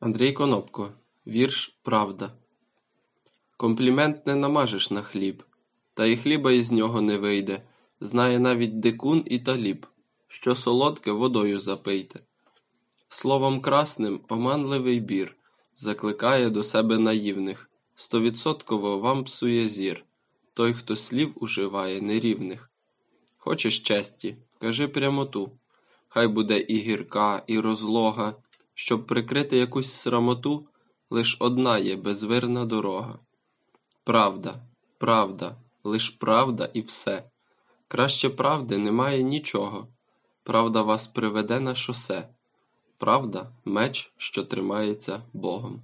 Андрій Конопко. Вірш Правда. Комплімент не намажеш на хліб, та й хліба із нього не вийде. Знає навіть дикун і таліб, що солодке водою запийте. Словом красним оманливий бір закликає до себе наївних, стовідсотково вам псує зір, той, хто слів уживає нерівних. Хочеш честі, кажи прямоту, хай буде і гірка, і розлога, щоб прикрити якусь срамоту, лиш одна є безвирна дорога. Правда, правда, лиш правда і все. Краще правди немає нічого. Правда вас приведе на шосе. Правда меч, що тримається Богом.